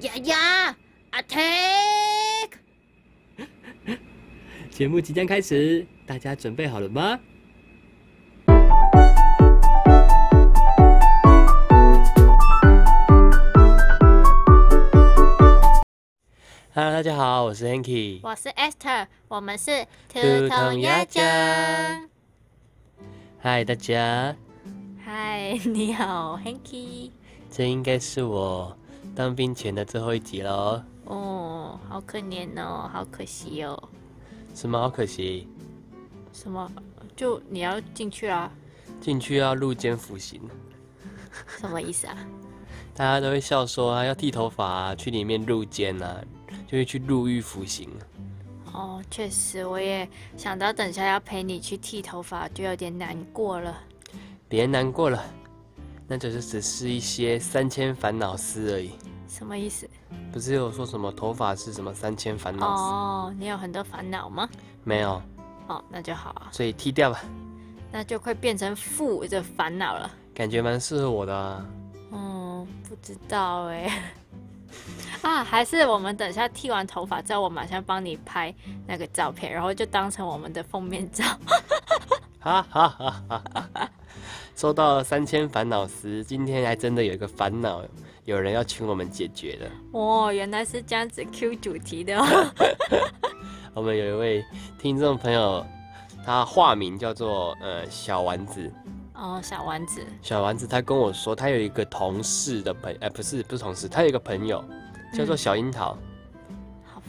呀呀，attack！节目即将开始，大家准备好了吗？Hello，大家好，我是 Hanky。我是 Esther，我们是兔兔童鸭童鸭酱酱。嗨，大家，嗨，你好，Hanky。这应该是我当兵前的最后一集喽。哦，好可怜哦，好可惜哦。什么好可惜？什么？就你要进去啊？进去要入监服刑，什么意思啊？大家都会笑说啊，要剃头发啊，去里面入监啊，就会去入狱服刑。哦，确实，我也想到等下要陪你去剃头发，就有点难过了。别难过了，那就是只是一些三千烦恼丝而已。什么意思？不是有说什么头发是什么三千烦恼丝？哦，你有很多烦恼吗？没有，哦，那就好啊，所以剃掉吧，那就快变成负的烦恼了。感觉蛮适合我的啊。嗯，不知道哎。啊，还是我们等下剃完头发之后，我马上帮你拍那个照片，然后就当成我们的封面照。哈哈哈哈哈哈！收到了三千烦恼丝，今天还真的有一个烦恼，有人要请我们解决的。哦，原来是这样子 Q 主题的哦。我们有一位听众朋友，他化名叫做呃小丸子。哦，小丸子，小丸子他跟我说，他有一个同事的朋，哎、不是不是同事，他有一个朋友叫做小樱桃。好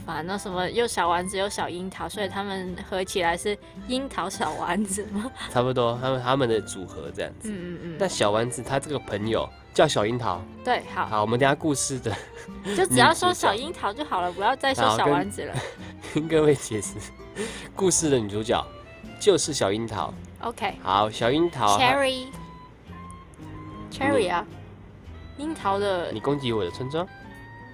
烦哦，什么又小丸子又小樱桃，所以他们合起来是樱桃小丸子吗？差不多，他们他们的组合这样子。嗯嗯嗯那小丸子他这个朋友叫小樱桃，嗯，对，好，好，我们等下故事的就只要说小樱桃就好了，不要再说小丸子了。跟各位解释，故事的女主角就是小樱桃。OK，好，小樱桃，Cherry，Cherry 啊，樱桃的你攻击我的村庄，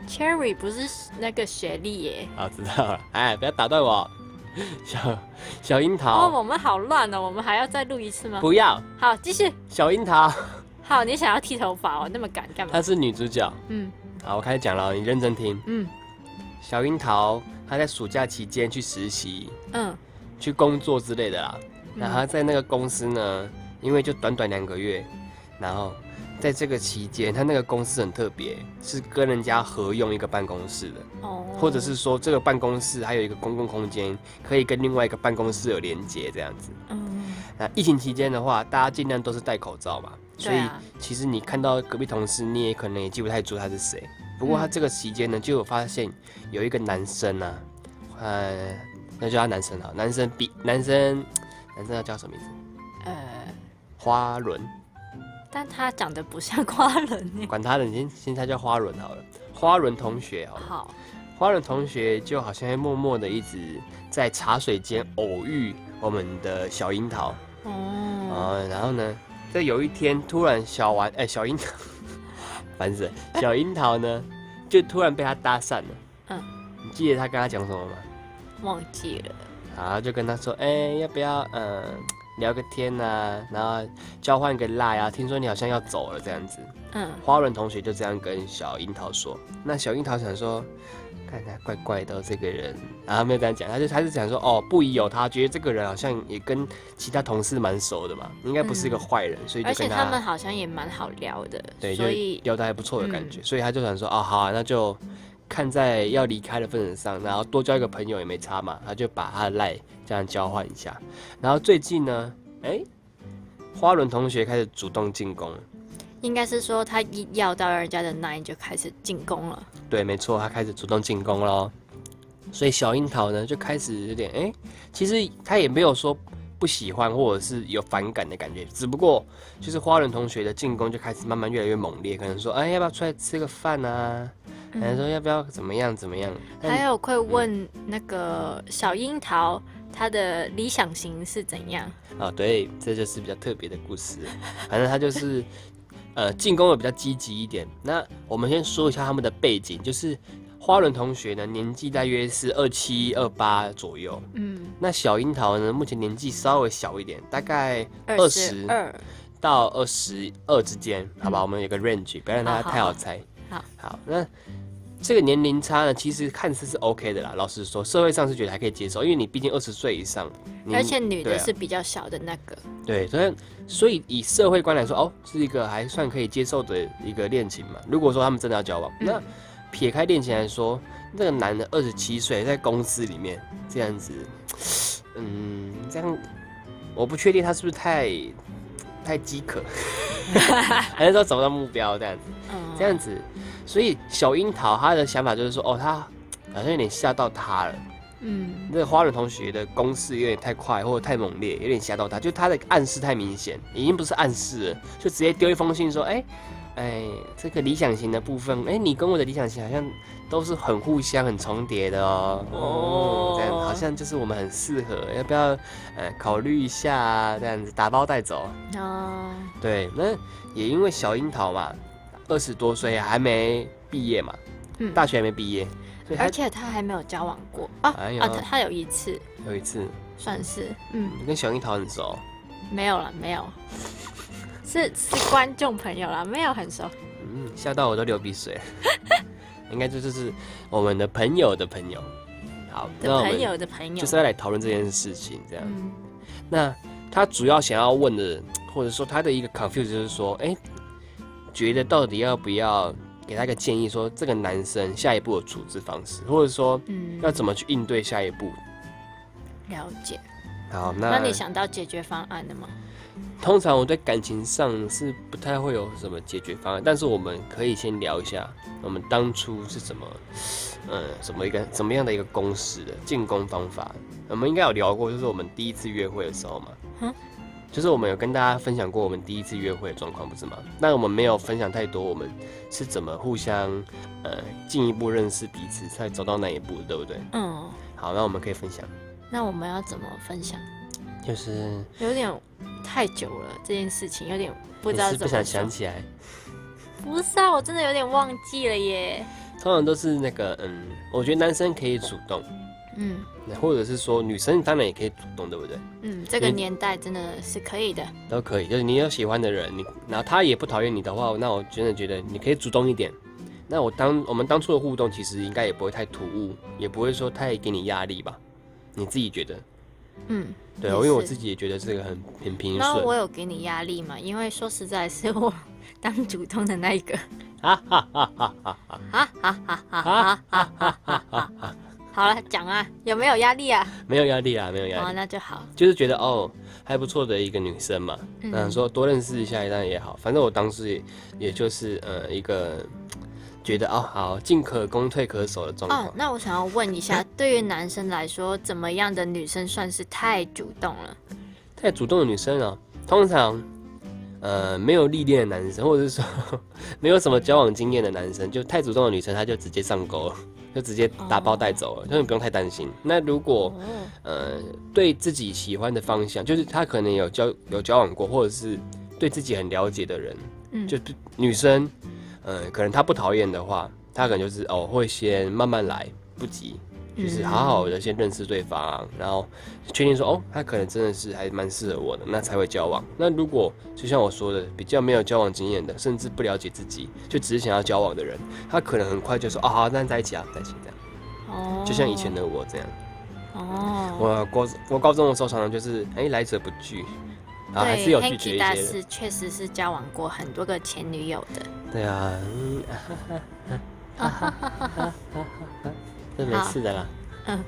Cherry 不是那个雪莉耶。好，知道了。哎，不要打断我，小小樱桃哦，我们好乱哦，我们还要再录一次吗？不要好，继续。小樱桃，好，你想要剃头发哦，那么赶干嘛？她是女主角。嗯好，我开始讲了，你认真听。嗯小樱桃她在暑假期间去实习、嗯去工作之类的啦。然后她嗯，在那个公司呢，因为就短短两个月，然后在这个期间，他那个公司很特别，是跟人家合用一个办公室的，哦，或者是说这个办公室还有一个公共空间，可以跟另外一个办公室有连接这样子。嗯，那疫情期间的话，大家尽量都是戴口罩嘛，所以其实你看到隔壁同事，你也可能也记不太住他是谁。不过他嗯这个期间呢，就有发现有一个男生啊，呃，那叫他男生好，男生比男生男生要叫什么名字？呃，花轮，但他长得不像花轮耶。管他的，你先先他叫花轮好了。花轮同学好了，好，花轮同学就好像会默默的一直在茶水间偶遇我们的小樱桃。哦，哦，然后呢，在有一天突然小丸哎、小樱桃，烦死了，小樱桃呢就突然被他搭讪了。嗯，你记得他跟他讲什么吗？忘记了。然后就跟他说，哎、要不要嗯、聊个天呐、然后交换个赖啊？听说你好像要走了这样子。嗯花轮同学就这样跟小樱桃说，那小樱桃想说，看他怪怪的这个人，然后他没有这样讲，他就他就想说，哦，不疑有他，觉得这个人好像也跟其他同事蛮熟的嘛，应该不是一个嗯坏人，所以就而且他们好像也蛮好聊的，对，所以聊得还不错的感觉，嗯所以他就想说，哦，好啊，那就看在要离开的份子上，然后多交一个朋友也没差嘛，他就把他的赖这样交换一下。然后最近呢，哎、花轮同学开始主动进攻了，应该是说他一要到人家的 nine 就开始进攻了。对，没错，他开始主动进攻喽。所以小樱桃呢就开始有点，哎、其实他也没有说不喜欢或者是有反感的感觉，只不过就是花轮同学的进攻就开始慢慢越来越猛烈，可能说，哎、要不要出来吃个饭啊？可能说要不要怎么样怎么样？但还有会问那个小樱桃，她的理想型是怎样？啊、对，这就是比较特别的故事。反正他就是，呃，进攻的比较积极一点。那我们先说一下他们的背景，就是花轮同学呢，年纪大约是二七二八左右。嗯，那小樱桃呢，目前年纪稍微小一点，大概二十二，到二十二之间，好吧？我们有个 range，不要让他太好猜。好，好，那这个年龄差呢，其实看似是 OK 的啦。老实说，社会上是觉得还可以接受，因为你毕竟二十岁以上，而且女的是比较小的那个，对，所以所以以社会观来说，哦，是一个还算可以接受的一个恋情嘛。如果说他们真的要交往，那嗯撇开恋情来说，这个男的二十七岁，在公司里面这样子，嗯，这样我不确定他是不是太太饥渴，还是说找不到目标这样子。嗯，这样子，所以小樱桃她的想法就是说，哦，她好像有点吓到她了。嗯，那个花轮同学的攻势有点太快或者太猛烈，有点吓到他，就他的暗示太明显，已经不是暗示了，就直接丢一封信说，哎、哎，这个理想型的部分，哎、你跟我的理想型好像都是很互相、很重叠的哦。哦哦，这样好像就是我们很适合，要不要呃考虑一下啊？这样子打包带走。哦，对，那也因为小樱桃嘛，二十多岁还没毕业嘛，嗯。大学还没毕业，所以而且他还没有交往过。啊哎啊，他他有一次。有一次。算是，嗯，你跟小樱桃很熟，没有了，没有，是是观众朋友啦，没有很熟，嗯，吓到我都流鼻水。了。应该这就是我们的朋友的朋友。好，那的朋友的朋友，就是要来讨论这件事情，这样。嗯。那他主要想要问的，或者说他的一个 confuse 就是说，哎、觉得到底要不要给他一个建议，说这个男生下一步的处置方式，或者说嗯，要怎么去应对下一步。了解。好，那那你想到解决方案了吗？通常我对感情上是不太会有什么解决方案，但是我们可以先聊一下我们当初是怎么，呃，怎么一个怎么样的一个公式的进攻方法。我们应该有聊过，就是我们第一次约会的时候嘛，嗯就是我们有跟大家分享过我们第一次约会的状况，不是吗？那我们没有分享太多，我们是怎么互相呃进一步认识彼此，才走到那一步，对不对？嗯，好，那我们可以分享，那我们要怎么分享？就是有点太久了，这件事情有点不知道怎么不想想起来。不是啊，我真的有点忘记了耶。通常都是那个，嗯，我觉得男生可以主动，嗯那或者是说女生当然也可以主动，对不对？嗯，这个年代真的是可以的。都可以，就是你有喜欢的人，你然后他也不讨厌你的话，那我真的觉得你可以主动一点。那我当我们当初的互动其实应该也不会太突兀，也不会说太给你压力吧？你自己觉得？嗯，对，也因为我自己也觉得这个很很平顺。那我。有给你压力嘛？因为说实在，是我当主动的那一个。哈哈哈哈哈哈！哈哈哈哈哈哈哈哈哈！好了，讲啊，有没有压力啊？没有压力啊，没有压哦，力，那就好。就是觉得哦还不错的一个女生嘛，那嗯说多认识一下当然也好，反正我当时也也就是呃一个觉得哦好进可攻退可守的状况。哦，那我想要问一下，对于男生来说，怎么样的女生算是太主动了？太主动的女生啊，通常呃没有历练的男生，或者是说 没有什么交往经验的男生，就太主动的女生，他就直接上钩了，就直接打包带走了，所以你不用太担心。那如果哦，呃对自己喜欢的方向，就是他可能有交有交往过，或者是对自己很了解的人，嗯，就女生，呃，可能她不讨厌的话，她可能就是哦会先慢慢来，不急。就是好好的先认识对方，然后确定说哦，他可能真的是还蛮适合我的，那才会交往。那如果就像我说的，比较没有交往经验的，甚至不了解自己，就只是想要交往的人，他可能很快就说哦好，那在一起啊，在一起这样。哦，就像以前的我这样，哦，我高我高中的时候常常就是哎来者不拒，然后还是有拒绝一些人。大师确实是交往过很多个前女友的。对啊，嗯，这没事的啦。嗯，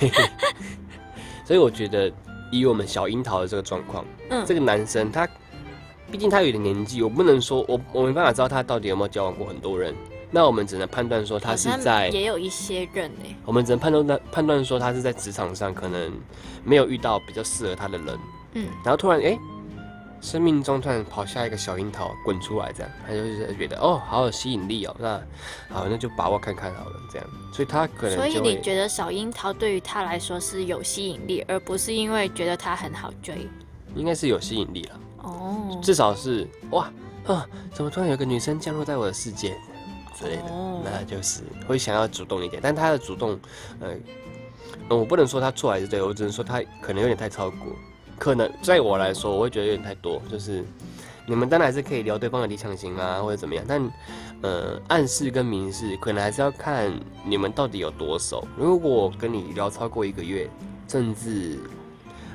所以我觉得以我们小樱桃的这个状况，嗯这个男生他毕竟他有点年纪，我不能说我我没办法知道他到底有没有交往过很多人，那我们只能判断说他是在，也有一些人呢。我们只能判断他判断说他是在职场上可能没有遇到比较适合他的人，嗯，然后突然哎。诶生命中突然跑下一个小樱桃滚出来，这样他就是觉得哦，好有吸引力哦，那好，那就把握看看好了，这样，所以他可能所以你觉得小樱桃对于他来说是有吸引力，而不是因为觉得他很好追。应该是有吸引力了，哦，至少是哇啊，怎么突然有个女生降落在我的世界之类的，哦。那就是会想要主动一点，但他的主动，呃，呃我不能说他错还是对，我只能说他可能有点太超过，可能在我来说，我会觉得有点太多，就是你们当然还是可以聊对方的理想型啊，或者怎么样，但呃，暗示跟明示可能还是要看你们到底有多熟。如果我跟你聊超过一个月，甚至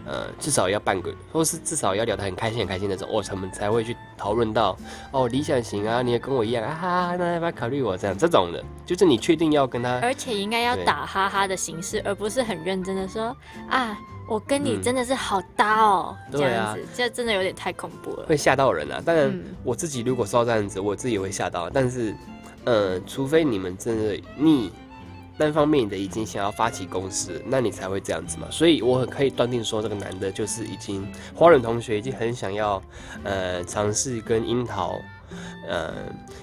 呃至少要半个，或是至少要聊得很开心很开心的时候，我们才会去讨论到哦理想型啊，你也跟我一样啊，哈哈那要不要考虑我这样？这种的，就是你确定要跟他，而且应该要打哈哈的形式，而不是很认真的说啊，我跟你嗯真的是好搭哦，这样子，这真的有点太恐怖了。会吓到人啊。当然嗯，我自己如果收到这样子，我自己也会吓到。但是，呃，除非你们真的你单方面的已经想要发起攻势，那你才会这样子嘛。所以我很可以断定说，这个男的就是已经花轮同学已经很想要，呃，尝试跟樱桃，呃，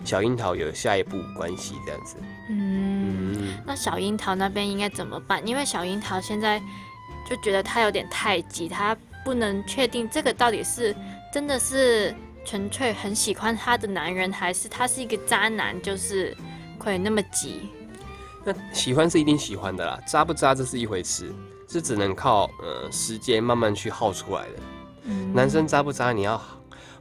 小樱桃有下一步关系这样子。嗯，嗯，那小樱桃那边应该怎么办？因为小樱桃现在就觉得他有点太急，他不能确定这个到底是真的是纯粹很喜欢他的男人，还是他是一个渣男，就是会那么急。那喜欢是一定喜欢的啦，渣不渣这是一回事，是只能靠呃时间慢慢去耗出来的。嗯男生渣不渣，你要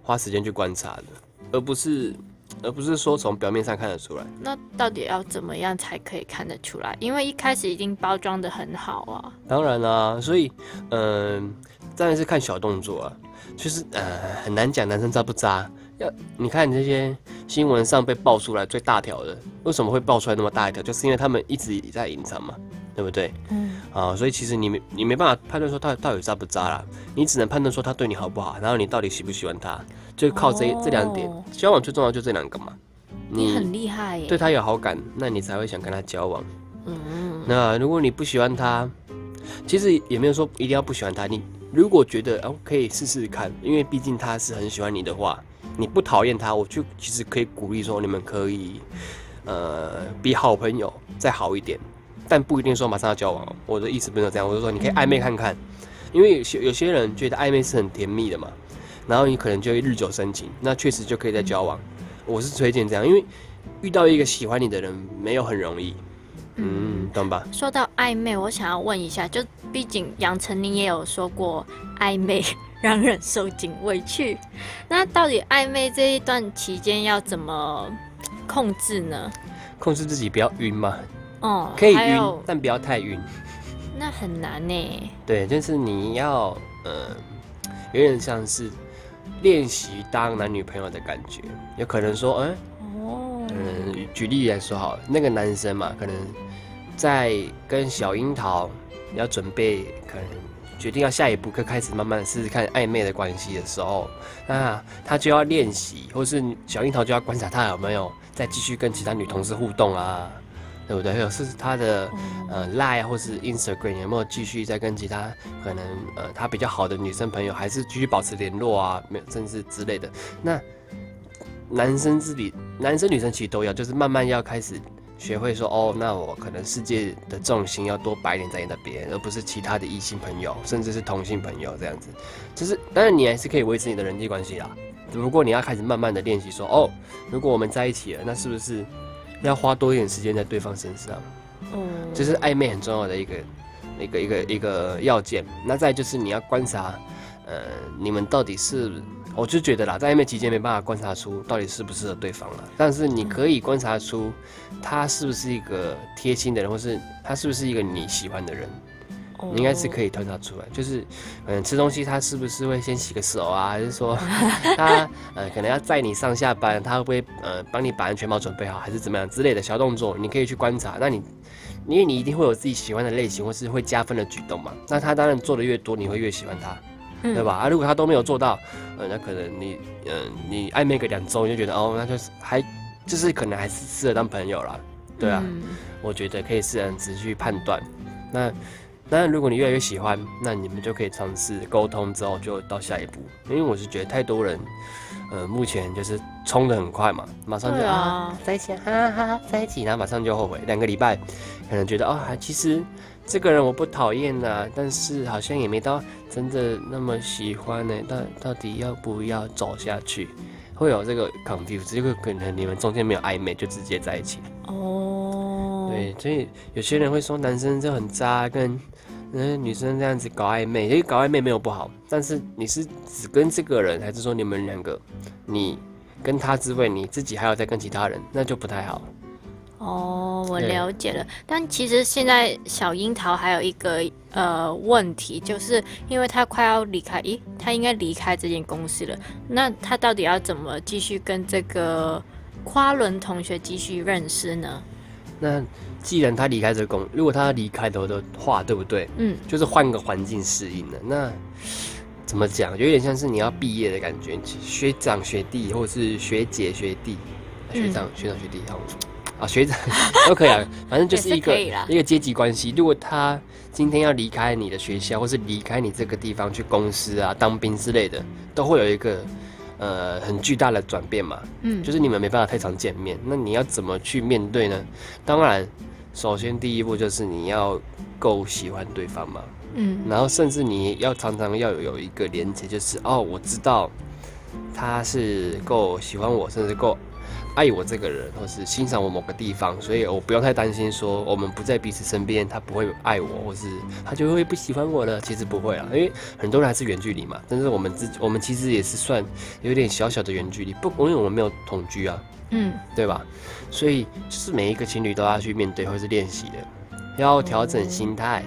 花时间去观察的，而不是而不是说从表面上看得出来。那到底要怎么样才可以看得出来？因为一开始已经包装的很好啊。当然啦、所以嗯、当然是看小动作啊，就是呃很难讲男生渣不渣。要你看这些新闻上被爆出来最大条的，为什么会爆出来那么大一条？就是因为他们一直在隐藏嘛，对不对？嗯，啊，所以其实你没你没办法判断说他到底渣不渣啦，你只能判断说他对你好不好，然后你到底喜不喜欢他，就靠这、这两点哦。交往最重要就这两个嘛，你很厉害耶。对他有好感，那你才会想跟他交往。嗯，那如果你不喜欢他，其实也没有说一定要不喜欢他。你如果觉得哦可以试试看，因为毕竟他是很喜欢你的话，你不讨厌他，我就其实可以鼓励说你们可以呃比好朋友再好一点，但不一定说马上要交往哦。我的意思不是这样，我是说你可以暧昧看看，因为有些有些人觉得暧昧是很甜蜜的嘛，然后你可能就会日久生情，那确实就可以再交往。我是推荐这样，因为遇到一个喜欢你的人没有很容易，嗯，懂吧？说到暧昧，我想要问一下，就毕竟杨丞琳也有说过暧昧 让人受尽委屈，那到底暧昧这一段期间要怎么控制呢？控制自己不要晕嘛，哦，可以晕，但不要太晕。那很难呢。对，就是你要，呃，有点像是练习当男女朋友的感觉。有可能说，嗯、哦，嗯，举例来说好了，那个男生嘛，可能在跟小樱桃要准备，可能决定要下一步，可开始慢慢试试看暧昧的关系的时候，那他就要练习，或是小樱桃就要观察他有没有再继续跟其他女同事互动啊，对不对？还有是他的呃 Line 或是 Instagram 有没有继续在跟其他可能呃他比较好的女生朋友，还是继续保持联络啊，没有甚至之类的。那男生自己，男生女生其实都要，就是慢慢要开始学会说，哦，那我可能世界的重心要多摆一点在你那边，而不是其他的异性朋友，甚至是同性朋友这样子。就是当然你还是可以维持你的人际关系啦。如果你要开始慢慢的练习说，哦，如果我们在一起了，那是不是要花多一点时间在对方身上？嗯，这是暧昧很重要的一个一个一个一个要件。那再就是你要观察，呃，你们到底是，我就觉得啦，在暧昧期间没办法观察出到底适不适合对方了，但是你可以观察出他是不是一个贴心的人，或是他是不是一个你喜欢的人。你应该是可以。以观察出来，就是，嗯，吃东西他是不是会先洗个手啊，还是说 他呃可能要载你上下班，他会不会呃帮你把安全帽准备好，还是怎么样之类的小动作，你可以去观察。那你因为你一定会有自己喜欢的类型，或是会加分的举动嘛，那他当然做的越多，你会越喜欢他，对吧？啊，如果他都没有做到，呃，那可能你嗯、呃你暧昧个两周，你就觉得哦，那就是还就是可能还是适合当朋友啦，对啊。嗯我觉得可以试着仔去判断。那当然，如果你越来越喜欢，那你们就可以尝试沟通之后就到下一步。因为我是觉得太多人，呃，目前就是冲的很快嘛，马上就对啊啊，在一起啊，哈哈哈在一起，然后马上就后悔，两个礼拜可能觉得哦，其实这个人我不讨厌呐，但是好像也没到真的那么喜欢呢。到到底要不要走下去？会有这个 confuse，这个可能你们中间没有暧昧就直接在一起。哦，对，所以有些人会说男生就很渣，跟嗯女生这样子搞暧昧，其实搞暧昧没有不好，但是你是只跟这个人，还是说你们两个你跟他之外，你自己还要再跟其他人，那就不太好。哦，我了解了。但其实现在小樱桃还有一个呃问题，就是因为他快要离开，咦，他应该离开这间公司了。那他到底要怎么继续跟这个夸伦同学继续认识呢？那既然他离开这个公，如果他离开的的话，对不对？嗯，就是换个环境适应了。那怎么讲？有点像是你要毕业的感觉，学长学弟或者是学姐学弟，学长、学长学弟好啊，学长都可以啊，反正就是一个一个阶级关系。如果他今天要离开你的学校，或是离开你这个地方去公司啊、当兵之类的，都会有一个呃很巨大的转变嘛。嗯就是你们没办法太常见面，那你要怎么去面对呢？当然，首先第一步就是你要够喜欢对方嘛。嗯然后甚至你要常常要有有一个连接，就是哦，我知道他是够喜欢我，甚至够爱我这个人，或是欣赏我某个地方，所以我不用太担心说我们不在彼此身边，他不会爱我，或是他就会不喜欢我了。其实不会啊，因为很多人还是远距离嘛，但是我们自我们其实也是算有点小小的远距离，不，因为我们没有同居啊，嗯，对吧？所以就是每一个情侣都要去面对或是练习的，要调整心态，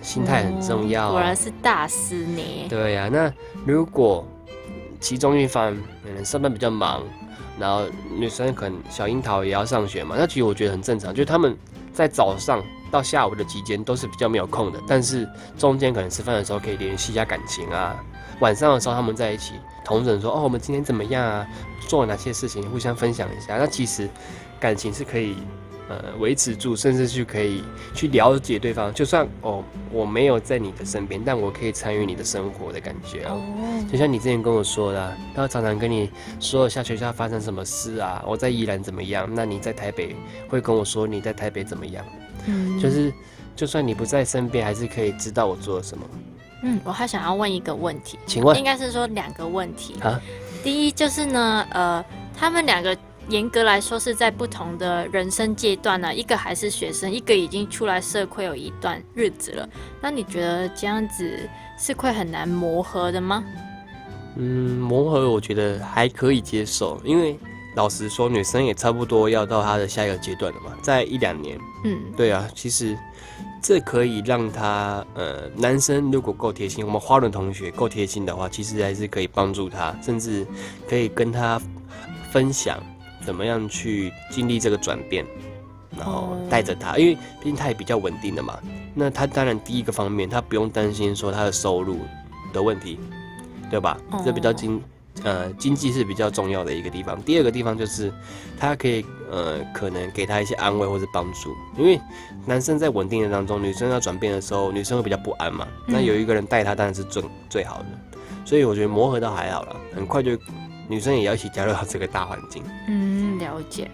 心态很重要、果然是大师呢。对呀、那如果其中一方可能上班比较忙，然后女生可能小樱桃也要上学嘛，那其实我觉得很正常，就是他们在早上到下午的期间都是比较没有空的，但是中间可能吃饭的时候可以联系一下感情啊，晚上的时候他们在一起同整说哦，我们今天怎么样啊，做了哪些事情，互相分享一下，那其实感情是可以。呃，维持住，甚至去可以去了解对方。就算哦，我没有在你的身边，但我可以参与你的生活的感觉啊。哦，就像你之前跟我说的、啊，他常常跟你说一下学校发生什么事啊，我在宜兰怎么样，那你在台北会跟我说你在台北怎么样，嗯就是就算你不在身边，还是可以知道我做了什么。嗯，我还想要问一个问题，请问应该是说两个问题。啊，第一就是呢，呃，他们两个严格来说是在不同的人生阶段呢、一个还是学生，一个已经出来社会有一段日子了。那你觉得这样子是会很难磨合的吗？嗯，磨合我觉得还可以接受，因为老实说，女生也差不多要到她的下一个阶段了嘛，在一两年。嗯对啊，其实这可以让他呃，男生如果够贴心，我们花轮同学够贴心的话，其实还是可以帮助他，甚至可以跟他分享怎么样去经历这个转变，然后哦带着他，因为毕竟他也比较稳定的嘛。那他当然第一个方面，他不用担心说他的收入的问题，对吧？这比较哦经呃经济是比较重要的一个地方。第二个地方就是他可以呃可能给他一些安慰或是帮助，因为男生在稳定的当中，女生要转变的时候，女生会比较不安嘛。那嗯有一个人带他当然是最最好的，所以我觉得磨合倒还好了，很快就女生也要一起加入到这个大环境。嗯，了解。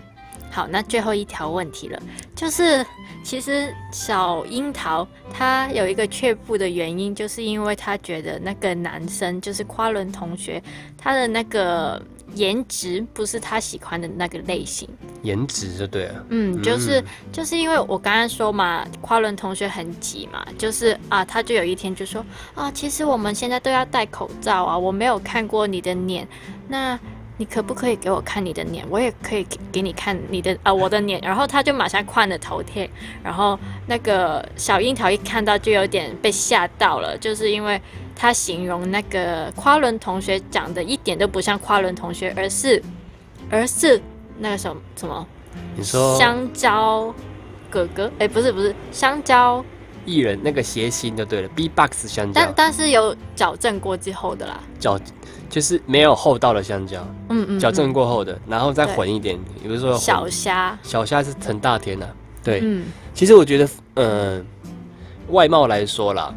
好，那最后一条问题了，就是其实小樱桃她有一个却步的原因，就是因为她觉得那个男生就是夸伦同学，他的那个颜值不是他喜欢的那个类型。颜值就对了，嗯，就是嗯就是因为我刚刚说嘛，夸伦同学很急嘛，就是啊，他就有一天就说啊，其实我们现在都要戴口罩啊，我没有看过你的脸，那你可不可以给我看你的脸？我也可以给给你看你的啊我的脸。然后他就马上换了头贴，然后那个小樱桃一看到就有点被吓到了，就是因为他形容那个夸伦同学长得一点都不像夸伦同学，而是而是那个什么什么。你说香蕉哥哥，哎、不是不是香蕉，艺人那个谐星就对了，B-box 香蕉，但但是有矫正过之后的啦，矫就是没有厚道的香蕉，嗯嗯，矫正嗯过后的，然后再混一点，比如说小虾，小虾是陈大天呐、对，嗯，其实我觉得，嗯、外貌来说啦，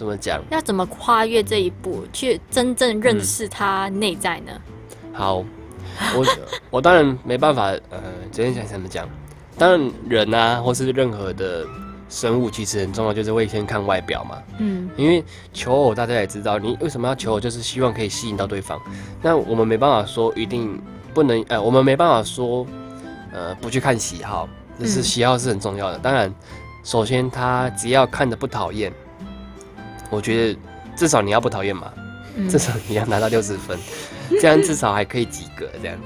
怎么讲？要怎么跨越这一步，去真正认识他内在呢？好，我 我当然没办法，呃，昨天想怎么讲？当然人啊，或是任何的生物，其实很重要，就是会先看外表嘛。嗯因为求偶大家也知道，你为什么要求偶，就是希望可以吸引到对方。那我们没办法说一定不能，呃，我们没办法说，呃，不去看喜好，就是嗯喜好是很重要的。当然，首先他只要看的不讨厌，我觉得至少你要不讨厌嘛。至少你要拿到六十分，这样至少还可以及格这样子。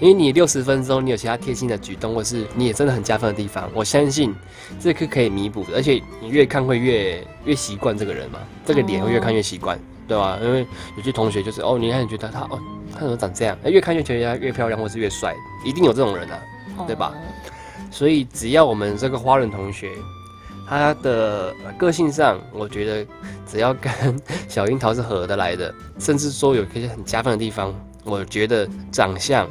因为你六十分钟，你有其他贴心的举动，或是你也真的很加分的地方，我相信这个可以弥补，而且你越看会越越习惯这个人嘛，这个脸会越看越习惯，对吧？因为有些同学就是哦，你看你觉得他哦，他怎么长这样？越看越觉得他越漂亮，或是越帅，一定有这种人啊，对吧？所以只要我们这个花轮同学，他的个性上，我觉得只要跟小樱桃是合得来的，甚至说有一些很加分的地方，我觉得长相。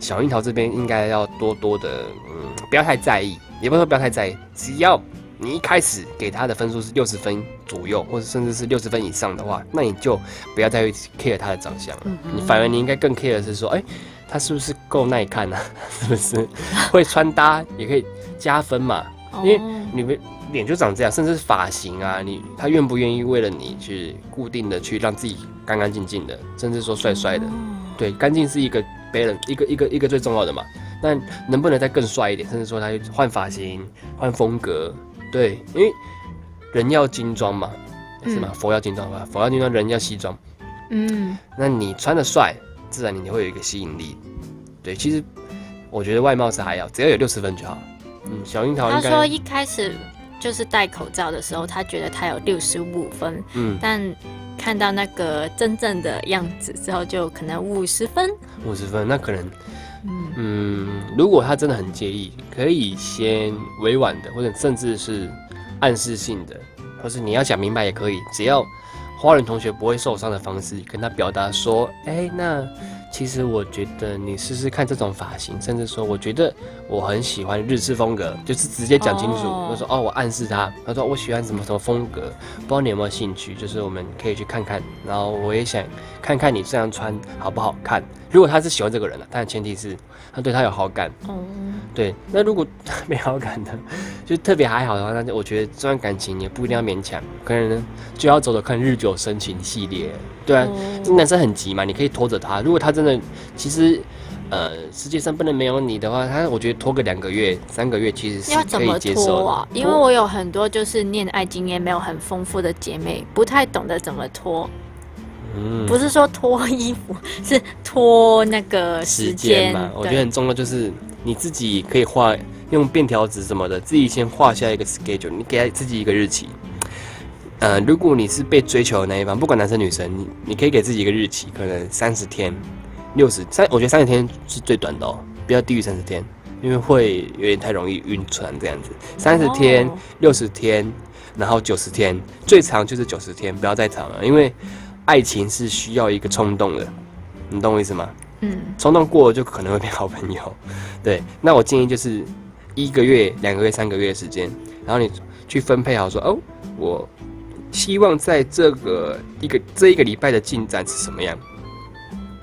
小樱桃这边应该要多多的，嗯，不要太在意，也不是说不要太在意，只要你一开始给他的分数是六十分左右，或者甚至是六十分以上的话，那你就不要再 care 他的长相了，你反而你应该更 care 的是说，哎，他是不是够耐看呢？是不是会穿搭也可以加分嘛？因为你们脸就长这样，甚至是发型啊，你他愿不愿意为了你去固定的去让自己干干净净的，甚至说帅帅的，对，干净是一个。别人一个一个一个最重要的嘛，那能不能再更帅一点？甚至说他换发型、换风格，对，因为人要精装嘛，是吗？佛要精装吧？佛要精装，人要西装。嗯，那你穿的帅，自然你会有一个吸引力。对，其实我觉得外貌是还要，只要有六十分就好。嗯，小樱桃。他说一开始就是戴口罩的时候，他觉得他有六十五分。嗯，但。看到那个真正的样子之后，就可能五十分。五十分，那可能，嗯，如果他真的很介意，可以先委婉的，或者甚至是暗示性的，或是你要讲明白也可以，只要花人同学不会受伤的方式，跟他表达说，哎，那。其实我觉得你试试看这种发型，甚至说我觉得我很喜欢日式风格，就是直接讲清楚。我说哦，我暗示他，他说我喜欢什么什么风格，不知道你有没有兴趣？就是我们可以去看看，然后我也想看看你这样穿好不好看。如果他是喜欢这个人的，但前提是他对他有好感。哦，对，那如果 没好感的，就特别还好的话，那就我觉得这段感情也不一定要勉强，可能就要走走看日久生情系列。对啊，这男生很急嘛，你可以拖着他。如果他真的，其实，呃，世界上不能没有你的话，他我觉得拖个两个月、三个月其实是可以接受啊。因为我有很多就是恋爱经验没有很丰富的姐妹，不太懂得怎么拖。嗯，不是说脱衣服，是脱那个时间嘛。我觉得很重要，就是你自己可以画用便条纸什么的，自己先画下一个 schedule，你给自己一个日期。呃，如果你是被追求的那一方，不管男生女生，你你可以给自己一个日期，可能三十天、六十三，我觉得三十天是最短的哦，不要低于三十天，因为会有点太容易晕船这样子。三十天、六十天，然后九十天，最长就是九十天，不要再长了，因为爱情是需要一个冲动的，你懂我意思吗？嗯，冲动过了就可能会变好朋友。对，那我建议就是一个月、两个月、三个月的时间，然后你去分配好说，哦，我。希望在这个一个这一个礼拜的进展是什么样？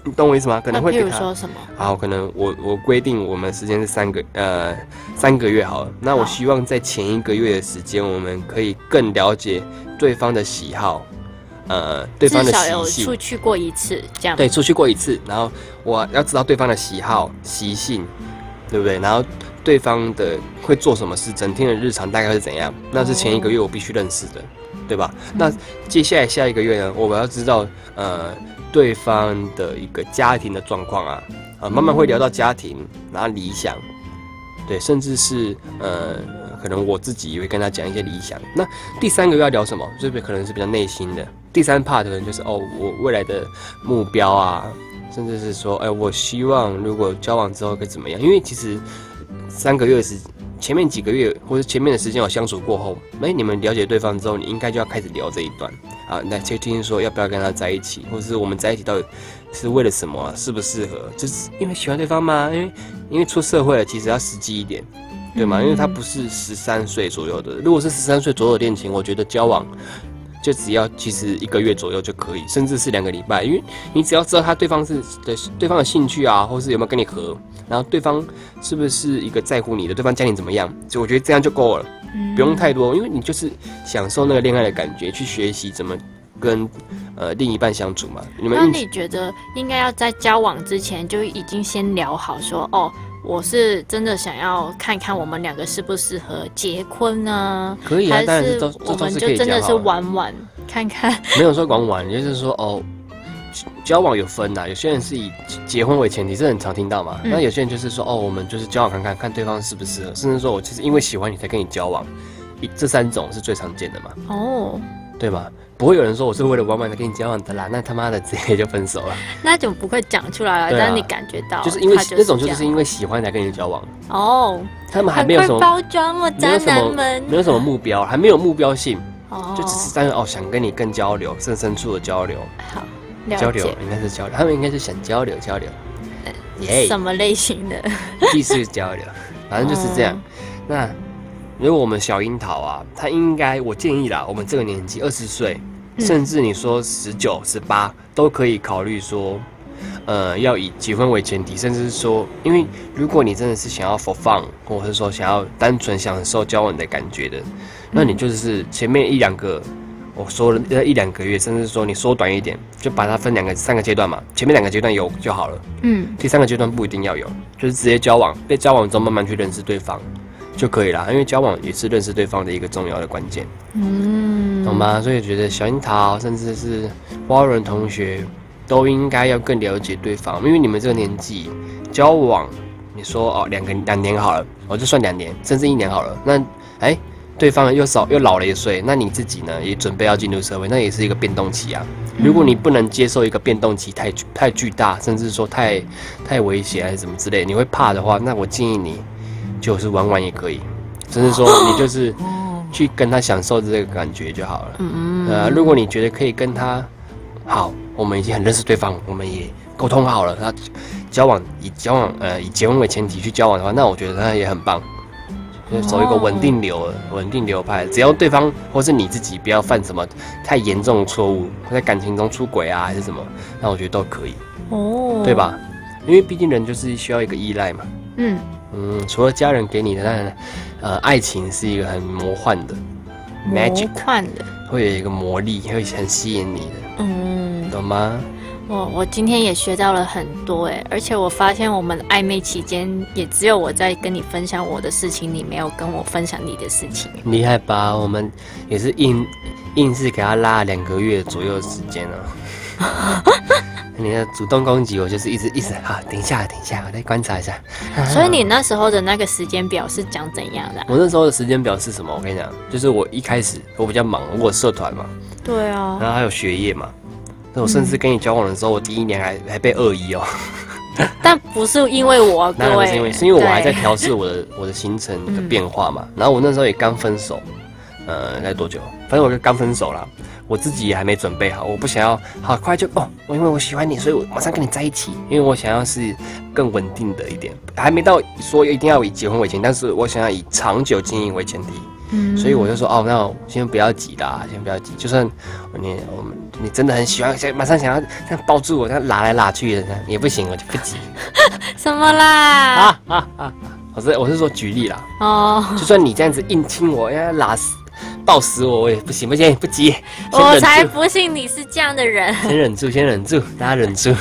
你懂我意思吗？可能会比如说什么？好，可能我我规定我们时间是三个呃三个月好了。那我希望在前一个月的时间，我们可以更了解对方的喜好，呃，对方的习性。出去过一次这样。对，出去过一次，然后我要知道对方的喜好习性，对不对？然后对方的会做什么事，整天的日常大概是怎样？那是前一个月我必须认识的。对吧？那接下来下一个月呢？我们要知道，呃，对方的一个家庭的状况啊，啊，慢慢会聊到家庭，然后理想，对，甚至是呃，可能我自己也会跟他讲一些理想。那第三个要聊什么？这边可能是比较内心的。第三 part 可能就是哦，我未来的目标啊，甚至是说，哎，我希望如果交往之后会怎么样？因为其实三个月是。前面几个月或者前面的时间有相处过后，哎，你们了解对方之后，你应该就要开始聊这一段啊，那去听说要不要跟他在一起，或者是我们在一起到底是为了什么，适不适合？就是因为喜欢对方吗？因为因为出社会了，其实要实际一点，对吗？因为他不是十三岁左右的，如果是十三岁左右的恋情，我觉得交往就只要其实一个月左右就可以，甚至是两个礼拜，因为你只要知道他对方是的对方的兴趣啊，或是有没有跟你合。然后对方是不是一个在乎你的？对方家庭怎么样？就我觉得这样就够了，不用太多，因为你就是享受那个恋爱的感觉，去学习怎么跟呃另一半相处嘛。你们那你觉得应该要在交往之前就已经先聊好，说哦，我是真的想要看看我们两个适不适合结婚呢？可以啊，但是我们就真的是玩玩看看，没有说玩玩，就是说哦。交往有分呐，有些人是以结婚为前提，这很常听到嘛。嗯那有些人就是说，哦，我们就是交往看看，看对方适不适合，甚至说我其实因为喜欢你才跟你交往，一这三种是最常见的嘛，哦，对吗？不会有人说我是为了玩玩才跟你交往的啦，那他妈的直接就分手了。那种不会讲出来了，对啊。但你感觉到，就是因为他那种就是因为喜欢才跟你交往，哦，他们还没有什么包装哦，渣男们，没有什么目标，还没有目标性，哦，就只是单纯哦想跟你更交流，更深处的交流，好交流解应该是交流，他们应该是想交流交流，耶，什么类型的，继续交流，反正就是这样。哦那如果我们小樱桃啊，她应该我建议啦，我们这个年纪二十岁，嗯甚至你说十九、十八都可以考虑说，呃，要以结婚为前提，甚至是说，因为如果你真的是想要 for fun，或者是说想要单纯享受交往的感觉的，那你就是前面一两个。我说了呃一两个月，甚至说你缩短一点，就把它分两个、三个阶段嘛。前面两个阶段有就好了，嗯，第三个阶段不一定要有，就是直接交往，被交往之后慢慢去认识对方就可以了。因为交往也是认识对方的一个重要的关键，嗯，懂吗？所以觉得小樱桃甚至是花轮同学都应该要更了解对方，因为你们这个年纪交往，你说哦两个两年好了，我就算两年，甚至一年好了，那哎。对方又少又老了一岁，那你自己呢也准备要进入社会，那也是一个变动期啊。如果你不能接受一个变动期太太巨大，甚至说太太危险还是什么之类，你会怕的话，那我建议你就是玩玩也可以，甚至说你就是去跟他享受这个感觉就好了。嗯，呃，如果你觉得可以跟他好，我们已经很认识对方，我们也沟通好了，他交往以交往呃以结婚为前提去交往的话，那我觉得他也很棒。就走一个稳定流、稳定流派，只要对方或是你自己不要犯什么太严重的错误，在感情中出轨啊还是什么，那我觉得都可以，哦，对？吧？因为毕竟人就是需要一个依赖嘛。嗯，嗯，除了家人给你的，当然，呃，爱情是一个很魔幻的，magic 魔幻的，会有一个魔力，会很吸引你的，嗯，懂吗？我我今天也学到了很多哎，而且我发现我们暧昧期间，也只有我在跟你分享我的事情，你没有跟我分享你的事情。厉害吧？我们也是硬硬是给他拉了两个月左右的时间哦。你的主动攻击我，就是一直一直好，等一下，等一下，我再观察一下。所以你那时候的那个时间表是讲怎样的啊、我那时候的时间表是什么？我跟你讲，就是我一开始我比较忙，我有社团嘛，对啊，然后还有学业嘛。那我甚至跟你交往的时候，我第一年还还被恶意哦。但不是因为我，各位，不是因为，是因为我还在对调试我的我的行程的变化嘛。然后我那时候也刚分手，呃，那多久？反正我就刚分手啦，我自己也还没准备好，我不想要好快就哦，我因为我喜欢你，所以我马上跟你在一起，因为我想要是更稳定的一点，还没到说一定要以结婚为前提，但是我想要以长久经营为前提。嗯所以我就说哦，那我先不要急啦，先不要急。就算你我们你真的很喜欢，想马上想要这样抱住我，这样拉来拉去的，这样也不行，我就不急 什么啦？啊啊啊！我是我是说举例啦，哦，就算你这样子硬亲我，要拉死抱死我，我也不行，不行，不急，我才，不信你是这样的人。先忍住，先忍住，大家忍住。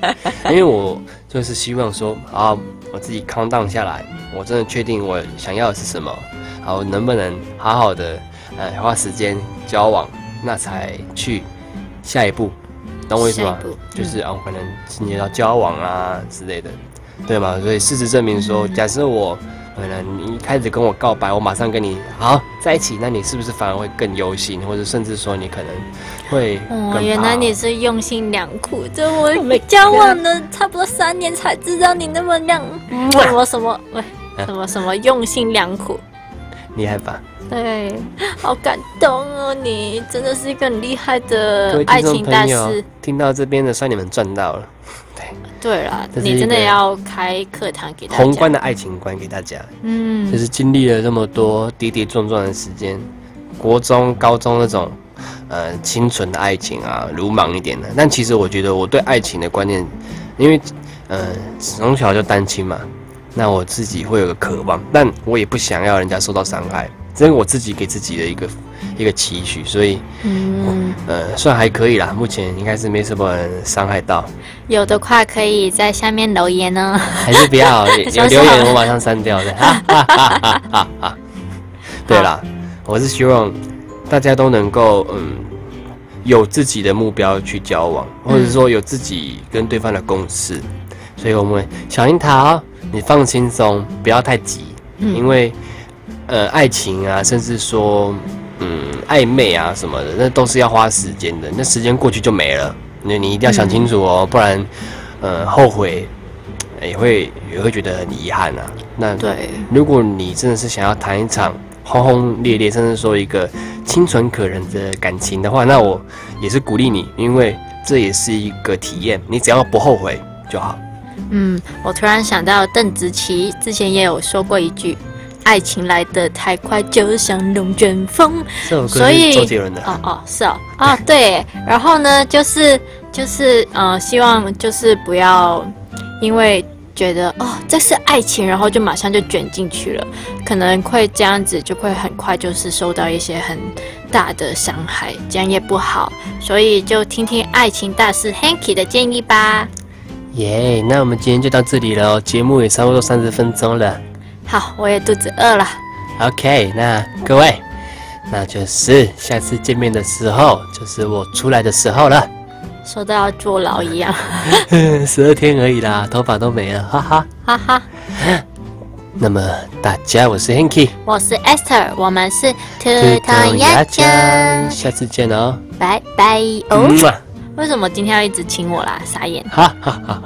因为我就是希望说啊，我自己 calm down 下来，我真的确定我想要的是什么，好，能不能好好的呃花时间交往，那才去下一步，懂我意思吗？就是啊，我可能进阶到交往啊之类的，对吗？所以事实证明说，嗯假设我可能你一开始跟我告白，我马上跟你好在一起，那你是不是反而会更忧心，或者甚至说你可能会哦，原来你是用心良苦，这我 没交往了差不多三年才知道你那么良 什么什么喂什么什么用心良苦。厉害吧？对，好感动哦！你真的是一个很厉害的爱情大师。，听到这边的，算你们赚到了。对，对啦，你真的要开课堂给大家。宏观的爱情观给大家，嗯就，是经历了这么多跌跌撞撞的时间，国中、高中那种呃清纯的爱情啊，鲁莽一点的。但其实我觉得我对爱情的观念，因为呃从小就单亲嘛，那我自己会有个渴望，但我也不想要人家受到伤害，这是我自己给自己的一个一个期许，所以嗯，呃算还可以啦，目前应该是没什么人伤害到。有的话可以在下面留言哦。还是不要 有留言，我马上删掉的。哈哈哈哈哈哈！对啦，我是希望大家都能够嗯有自己的目标去交往，或者说有自己跟对方的共识。所以，我们小樱桃，你放轻松，不要太急，因为呃，爱情啊，甚至说嗯暧昧啊什么的，那都是要花时间的。那时间过去就没了，那你一定要想清楚哦，不然呃后悔也会也会觉得很遗憾啊。那对，如果你真的是想要谈一场轰轰烈烈，甚至说一个清纯可人的感情的话，那我也是鼓励你，因为这也是一个体验，你只要不后悔就好。嗯，我突然想到邓紫棋之前也有说过一句：“爱情来得太快，就像龙卷风。”所以周杰伦的哦哦是哦哦对，然后呢就是就是呃希望就是不要因为觉得哦这是爱情，然后就马上就卷进去了，可能会这样子就会很快就是受到一些很大的伤害，这样也不好，所以就听听爱情大师 Hanky 的建议吧。耶，那我们今天就到这里了，节目也差不多三十分钟了。好，我也肚子饿了。OK，那各位，那就是下次见面的时候，就是我出来的时候了。说到要坐牢一样。十二天而已啦，头发都没了，哈哈哈哈。那么大家，我是 Hanky，我是 Esther，我们是兔头鸭酱，下次见哦，拜拜哦。为什么今天要一直亲我啦？傻眼！哈哈哈哈。